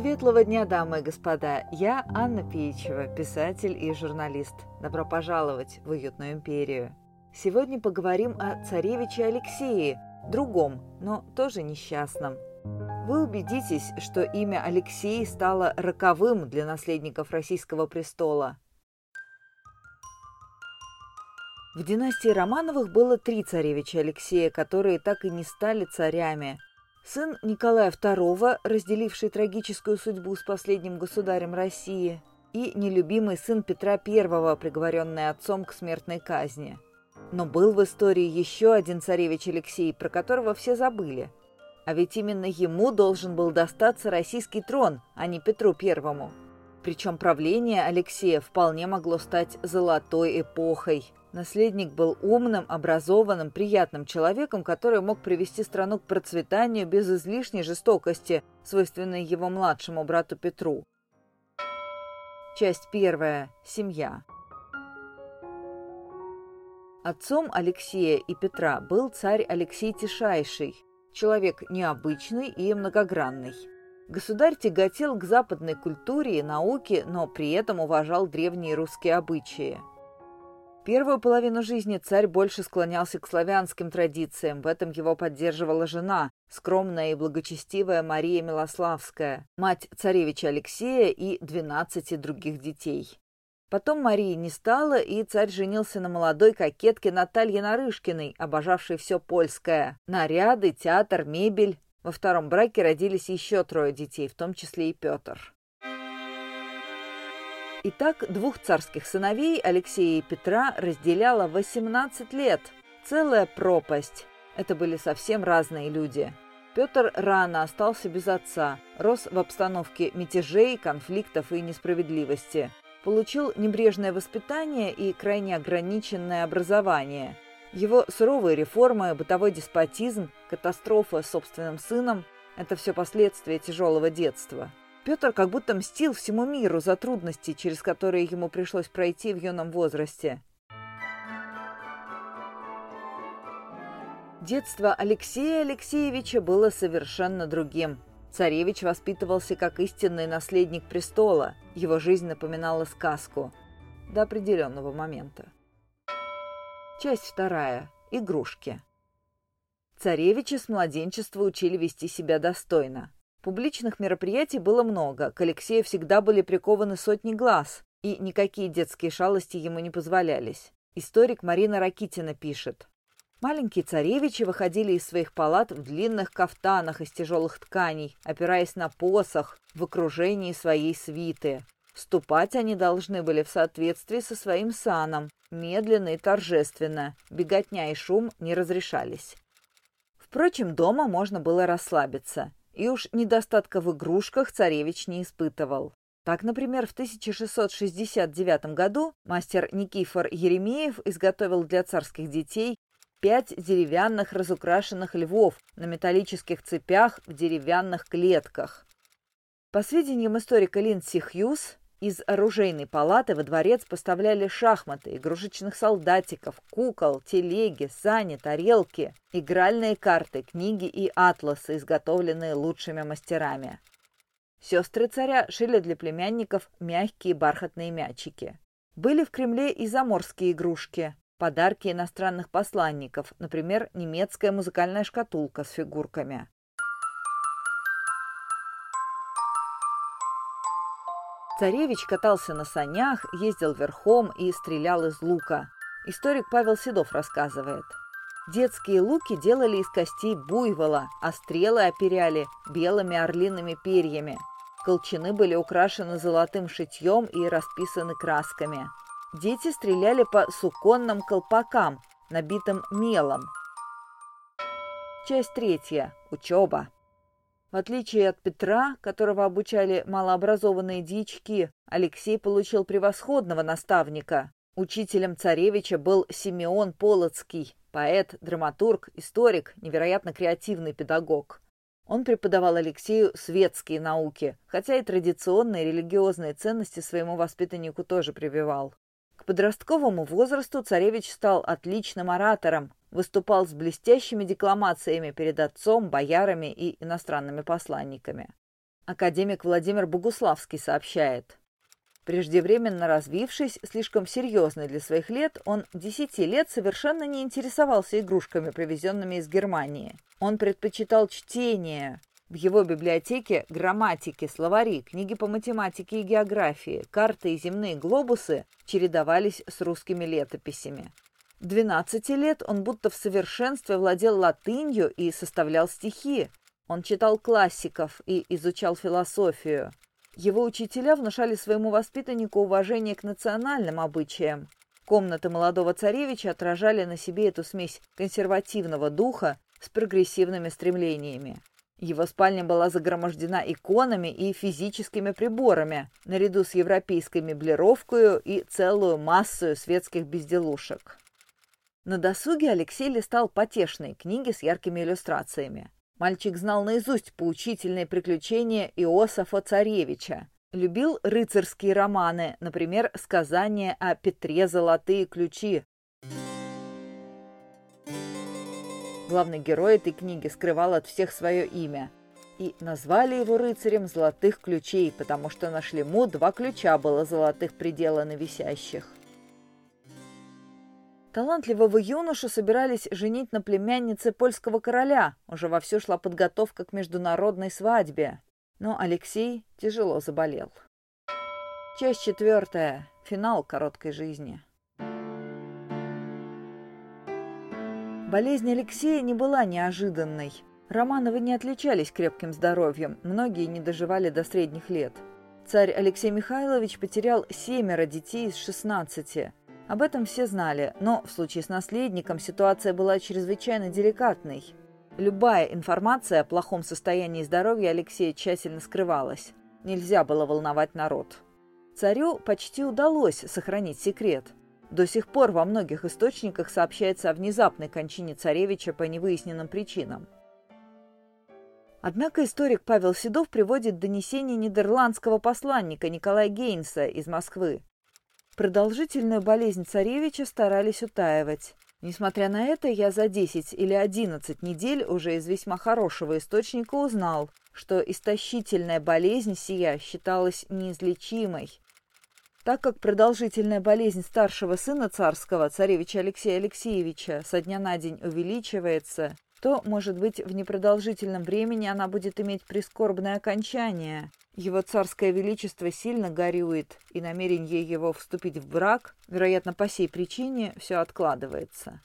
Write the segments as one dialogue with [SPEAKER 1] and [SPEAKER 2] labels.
[SPEAKER 1] Светлого дня, дамы и господа! Я Анна Пеичева, писатель и журналист. Добро пожаловать в уютную империю. Сегодня поговорим о царевиче Алексее, другом, но тоже несчастном. Вы убедитесь, что имя Алексей стало роковым для наследников российского престола. В династии Романовых было три царевича Алексея, которые так и не стали царями – Сын Николая II, разделивший трагическую судьбу с последним государем России, и нелюбимый сын Петра I, приговоренный отцом к смертной казни. Но был в истории еще один царевич Алексей, про которого все забыли. А ведь именно ему должен был достаться российский трон, а не Петру I. Причем правление Алексея вполне могло стать золотой эпохой – Наследник был умным, образованным, приятным человеком, который мог привести страну к процветанию без излишней жестокости, свойственной его младшему брату Петру. Часть первая. Семья. Отцом Алексея и Петра был царь Алексей Тишайший, человек необычный и многогранный. Государь тяготел к западной культуре и науке, но при этом уважал древние русские обычаи – Первую половину жизни царь больше склонялся к славянским традициям, в этом его поддерживала жена, скромная и благочестивая Мария Милославская, мать царевича Алексея и двенадцати других детей. Потом Марии не стало, и царь женился на молодой кокетке Наталье Нарышкиной, обожавшей все польское – наряды, театр, мебель. Во втором браке родились еще трое детей, в том числе и Петр. Итак, двух царских сыновей, Алексея и Петра, разделяло 18 лет. Целая пропасть. Это были совсем разные люди. Петр рано остался без отца, рос в обстановке мятежей, конфликтов и несправедливости. Получил небрежное воспитание и крайне ограниченное образование. Его суровые реформы, бытовой деспотизм, катастрофа с собственным сыном – это все последствия тяжелого детства – Петр как будто мстил всему миру за трудности, через которые ему пришлось пройти в юном возрасте. Детство Алексея Алексеевича было совершенно другим. Царевич воспитывался как истинный наследник престола. Его жизнь напоминала сказку. До определенного момента. Часть вторая. Игрушки. Царевича с младенчества учили вести себя достойно. Публичных мероприятий было много, к Алексею всегда были прикованы сотни глаз, и никакие детские шалости ему не позволялись. Историк Марина Ракитина пишет. Маленькие царевичи выходили из своих палат в длинных кафтанах из тяжелых тканей, опираясь на посох, в окружении своей свиты. Ступать они должны были в соответствии со своим саном, медленно и торжественно, беготня и шум не разрешались. Впрочем, дома можно было расслабиться и уж недостатка в игрушках царевич не испытывал. Так, например, в 1669 году мастер Никифор Еремеев изготовил для царских детей пять деревянных разукрашенных львов на металлических цепях в деревянных клетках. По сведениям историка Линдси Хьюз, из оружейной палаты во дворец поставляли шахматы, игрушечных солдатиков, кукол, телеги, сани, тарелки, игральные карты, книги и атласы, изготовленные лучшими мастерами. Сестры царя шили для племянников мягкие бархатные мячики. Были в Кремле и заморские игрушки, подарки иностранных посланников, например, немецкая музыкальная шкатулка с фигурками. Царевич катался на санях, ездил верхом и стрелял из лука. Историк Павел Седов рассказывает. Детские луки делали из костей буйвола, а стрелы оперяли белыми орлиными перьями. Колчаны были украшены золотым шитьем и расписаны красками. Дети стреляли по суконным колпакам, набитым мелом. Часть третья. Учеба. В отличие от Петра, которого обучали малообразованные дички, Алексей получил превосходного наставника. Учителем царевича был Симеон Полоцкий, поэт, драматург, историк, невероятно креативный педагог. Он преподавал Алексею светские науки, хотя и традиционные религиозные ценности своему воспитаннику тоже прививал. К подростковому возрасту царевич стал отличным оратором, выступал с блестящими декламациями перед отцом, боярами и иностранными посланниками. Академик Владимир Богуславский сообщает. Преждевременно развившись, слишком серьезный для своих лет, он 10 лет совершенно не интересовался игрушками, привезенными из Германии. Он предпочитал чтение. В его библиотеке грамматики, словари, книги по математике и географии, карты и земные глобусы чередовались с русскими летописями. 12 лет он будто в совершенстве владел латынью и составлял стихи. Он читал классиков и изучал философию. Его учителя внушали своему воспитаннику уважение к национальным обычаям. Комнаты молодого царевича отражали на себе эту смесь консервативного духа с прогрессивными стремлениями. Его спальня была загромождена иконами и физическими приборами, наряду с европейской меблировкой и целую массу светских безделушек. На досуге Алексей листал потешные книги с яркими иллюстрациями. Мальчик знал наизусть поучительные приключения Иосафа Царевича. Любил рыцарские романы, например, сказания о Петре «Золотые ключи». Главный герой этой книги скрывал от всех свое имя. И назвали его рыцарем «Золотых ключей», потому что на шлему два ключа было золотых приделано висящих. Талантливого юношу собирались женить на племяннице польского короля. Уже вовсю шла подготовка к международной свадьбе. Но Алексей тяжело заболел. Часть четвертая. Финал короткой жизни. Болезнь Алексея не была неожиданной. Романовы не отличались крепким здоровьем, многие не доживали до средних лет. Царь Алексей Михайлович потерял семеро детей из шестнадцати – об этом все знали, но в случае с наследником ситуация была чрезвычайно деликатной. Любая информация о плохом состоянии здоровья Алексея тщательно скрывалась. Нельзя было волновать народ. Царю почти удалось сохранить секрет. До сих пор во многих источниках сообщается о внезапной кончине царевича по невыясненным причинам. Однако историк Павел Седов приводит донесение нидерландского посланника Николая Гейнса из Москвы. Продолжительную болезнь царевича старались утаивать. Несмотря на это, я за 10 или 11 недель уже из весьма хорошего источника узнал, что истощительная болезнь сия считалась неизлечимой. Так как продолжительная болезнь старшего сына царского, царевича Алексея Алексеевича, со дня на день увеличивается, то, может быть, в непродолжительном времени она будет иметь прискорбное окончание. Его царское величество сильно горюет, и намерение его вступить в брак, вероятно, по сей причине, все откладывается.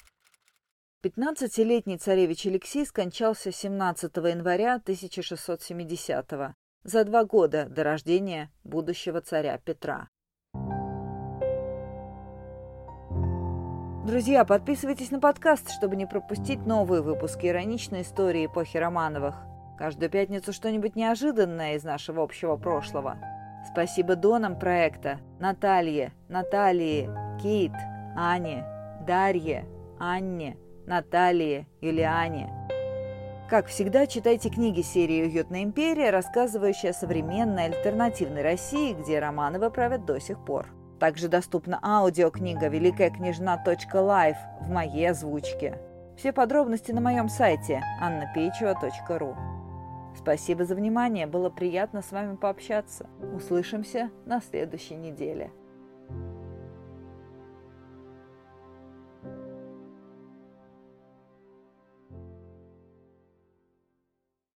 [SPEAKER 1] Пятнадцатилетний царевич Алексей скончался 17 января 1670 за два года до рождения будущего царя Петра. Друзья, подписывайтесь на подкаст, чтобы не пропустить новые выпуски ироничной истории эпохи Романовых. Каждую пятницу что-нибудь неожиданное из нашего общего прошлого. Спасибо донам проекта Наталье, Наталье, Кейт, Ане, Дарье, Анне, Наталье, Юлиане. Как всегда, читайте книги серии «Уютная империя», рассказывающие о современной альтернативной России, где Романовы правят до сих пор. Также доступна аудиокнига «Великая княжна.лайф» в моей озвучке. Все подробности на моем сайте annapечева.ру. Спасибо за внимание, было приятно с вами пообщаться. Услышимся на следующей неделе.